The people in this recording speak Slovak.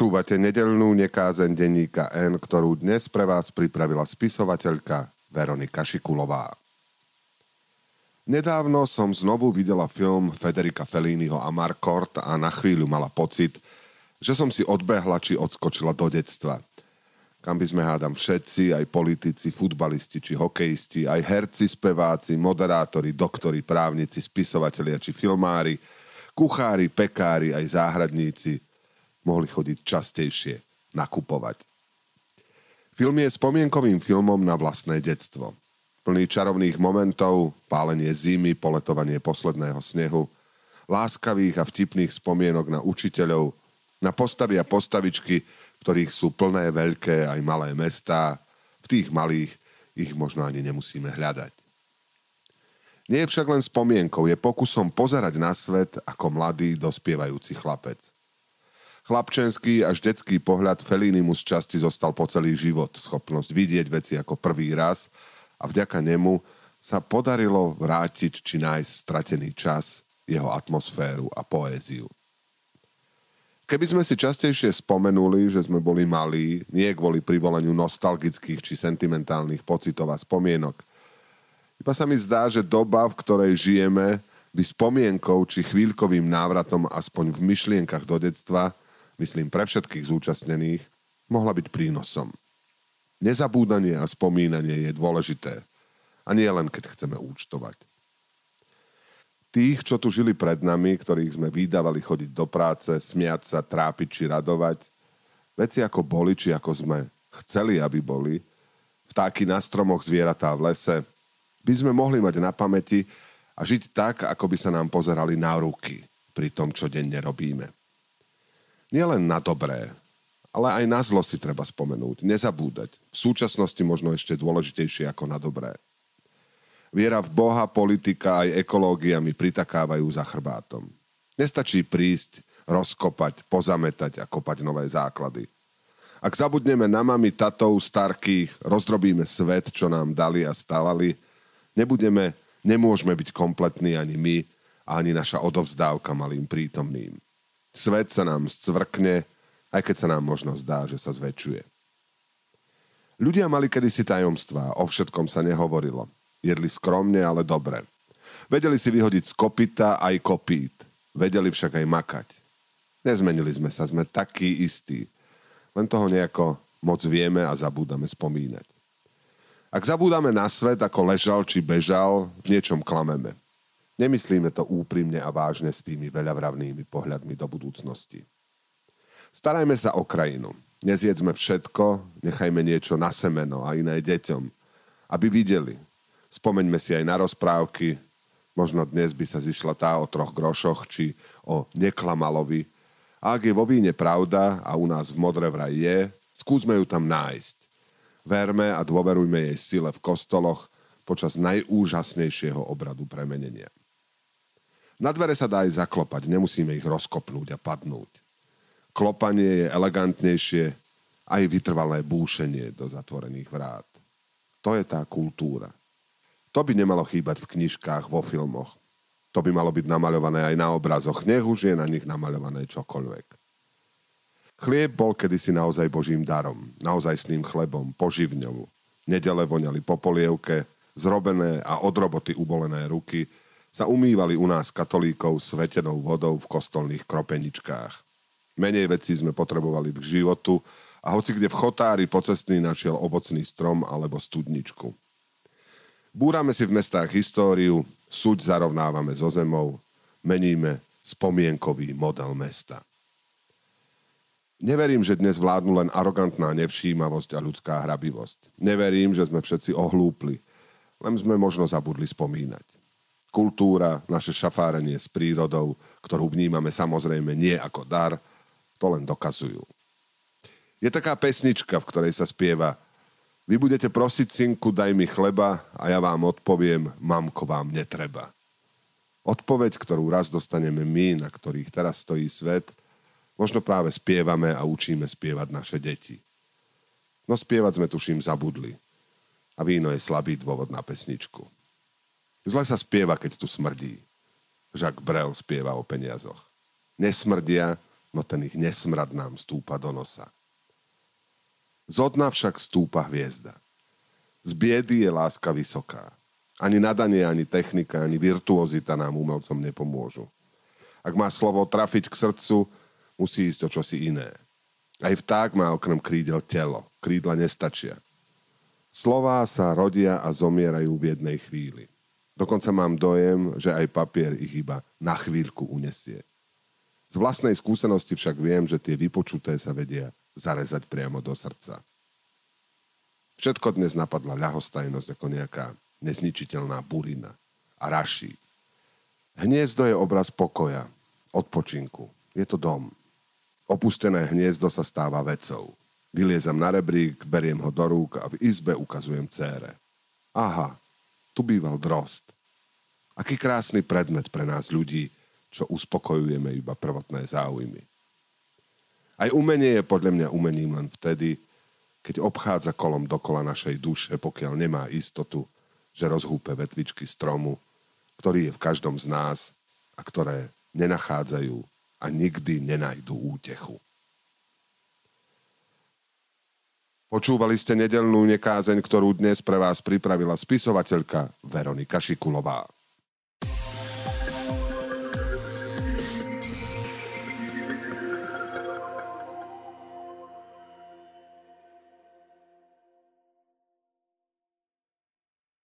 Počúvate nedelnú nekázen denníka N, ktorú dnes pre vás pripravila spisovateľka Veronika Šikulová. Nedávno som znovu videla film Federica Felliniho Amarcord a na chvíľu mala pocit, že som si odbehla či odskočila do detstva. Kam by sme hádam všetci, aj politici, futbalisti či hokejisti, aj herci, speváci, moderátori, doktori, právnici, spisovatelia či filmári, kuchári, pekári, aj záhradníci – mohli chodiť častejšie nakupovať. Film je spomienkovým filmom na vlastné detstvo. Plný čarovných momentov, pálenie zimy, poletovanie posledného snehu, láskavých a vtipných spomienok na učiteľov, na postavy a postavičky, ktorých sú plné veľké aj malé mestá. V tých malých ich možno ani nemusíme hľadať. Nie je však len spomienkou, je pokusom pozerať na svet ako mladý dospievajúci chlapec. Chlapčenský až detský pohľad Felíny mu z časti zostal po celý život. Schopnosť vidieť veci ako prvý raz a vďaka nemu sa podarilo vrátiť či nájsť stratený čas, jeho atmosféru a poéziu. Keby sme si častejšie spomenuli, že sme boli malí, nie kvôli privoleniu nostalgických či sentimentálnych pocitov a spomienok, iba sa mi zdá, že doba, v ktorej žijeme, by spomienkou či chvíľkovým návratom aspoň v myšlienkach do detstva myslím pre všetkých zúčastnených, mohla byť prínosom. Nezabúdanie a spomínanie je dôležité. A nie len, keď chceme účtovať. Tých, čo tu žili pred nami, ktorých sme vydávali chodiť do práce, smiať sa, trápiť či radovať, veci ako boli, či ako sme chceli, aby boli, vtáky na stromoch, zvieratá v lese, by sme mohli mať na pamäti a žiť tak, ako by sa nám pozerali na ruky pri tom, čo denne robíme. Nielen na dobré, ale aj na zlo si treba spomenúť, nezabúdať. V súčasnosti možno ešte dôležitejšie ako na dobré. Viera v Boha, politika aj ekológia mi pritakávajú za chrbátom. Nestačí prísť, rozkopať, pozametať a kopať nové základy. Ak zabudneme na mami, tatov, starkých, rozdrobíme svet, čo nám dali a stavali, nebudeme, nemôžeme byť kompletní ani my, ani naša odovzdávka malým prítomným. Svet sa nám scvrkne, aj keď sa nám možno zdá, že sa zväčšuje. Ľudia mali kedysi tajomstvá, o všetkom sa nehovorilo. Jedli skromne, ale dobre. Vedeli si vyhodiť z kopita aj kopít. Vedeli však aj makať. Nezmenili sme sa, sme takí istí. Len toho nejako moc vieme a zabúdame spomínať. Ak zabúdame na svet, ako ležal či bežal, v niečom klameme. Nemyslíme to úprimne a vážne s tými veľavravnými pohľadmi do budúcnosti. Starajme sa o krajinu. Nezjedzme všetko, nechajme niečo na semeno a iné deťom, aby videli. Spomeňme si aj na rozprávky, možno dnes by sa zišla tá o troch grošoch či o neklamalovi. A ak je vo víne pravda a u nás v Modre vraj je, skúsme ju tam nájsť. Verme a dôverujme jej sile v kostoloch počas najúžasnejšieho obradu premenenia. Na dvere sa dá aj zaklopať, nemusíme ich rozkopnúť a padnúť. Klopanie je elegantnejšie, aj vytrvalé búšenie do zatvorených vrát. To je tá kultúra. To by nemalo chýbať v knižkách, vo filmoch. To by malo byť namaľované aj na obrazoch, nech už je na nich namaľované čokoľvek. Chlieb bol kedysi naozaj božím darom, naozaj s ním chlebom, poživňou. Nedele voňali po polievke, zrobené a od roboty ubolené ruky sa umývali u nás katolíkov svetenou vodou v kostolných kropeničkách. Menej vecí sme potrebovali k životu a hoci kde v chotári pocestný našiel ovocný strom alebo studničku. Búrame si v mestách históriu, súď zarovnávame so zemou, meníme spomienkový model mesta. Neverím, že dnes vládnu len arogantná nevšímavosť a ľudská hrabivosť. Neverím, že sme všetci ohlúpli, len sme možno zabudli spomínať. Kultúra, naše šafárenie s prírodou, ktorú vnímame samozrejme nie ako dar, to len dokazujú. Je taká pesnička, v ktorej sa spieva Vy budete prosiť, synku, daj mi chleba a ja vám odpoviem, mamko, vám netreba. Odpoveď, ktorú raz dostaneme my, na ktorých teraz stojí svet, možno práve spievame a učíme spievať naše deti. No spievať sme tuším zabudli. A víno je slabý dôvod na pesničku. Zle sa spieva, keď tu smrdí. Jacques Brel spieva o peniazoch. Nesmrdia, no ten ich nesmrad nám stúpa do nosa. Z dna však stúpa hviezda. Z biedy je láska vysoká. Ani nadanie, ani technika, ani virtuozita nám umelcom nepomôžu. Ak má slovo trafiť k srdcu, musí ísť o čosi iné. Aj vták má okrem krídel telo. Krídla nestačia. Slová sa rodia a zomierajú v jednej chvíli. Dokonca mám dojem, že aj papier ich iba na chvíľku unesie. Z vlastnej skúsenosti však viem, že tie vypočuté sa vedia zarezať priamo do srdca. Všetko dnes napadla ľahostajnosť ako nejaká nezničiteľná burina a raší. Hniezdo je obraz pokoja, odpočinku. Je to dom. Opustené hniezdo sa stáva vecou. Vyliezam na rebrík, beriem ho do rúk a v izbe ukazujem cére. Aha, tu býval drost. Aký krásny predmet pre nás ľudí, čo uspokojujeme iba prvotné záujmy. Aj umenie je podľa mňa umením len vtedy, keď obchádza kolom dokola našej duše, pokiaľ nemá istotu, že rozhúpe vetvičky stromu, ktorý je v každom z nás a ktoré nenachádzajú a nikdy nenajdú útechu. Počúvali ste nedelnú nekázeň, ktorú dnes pre vás pripravila spisovateľka Veronika Šikulová.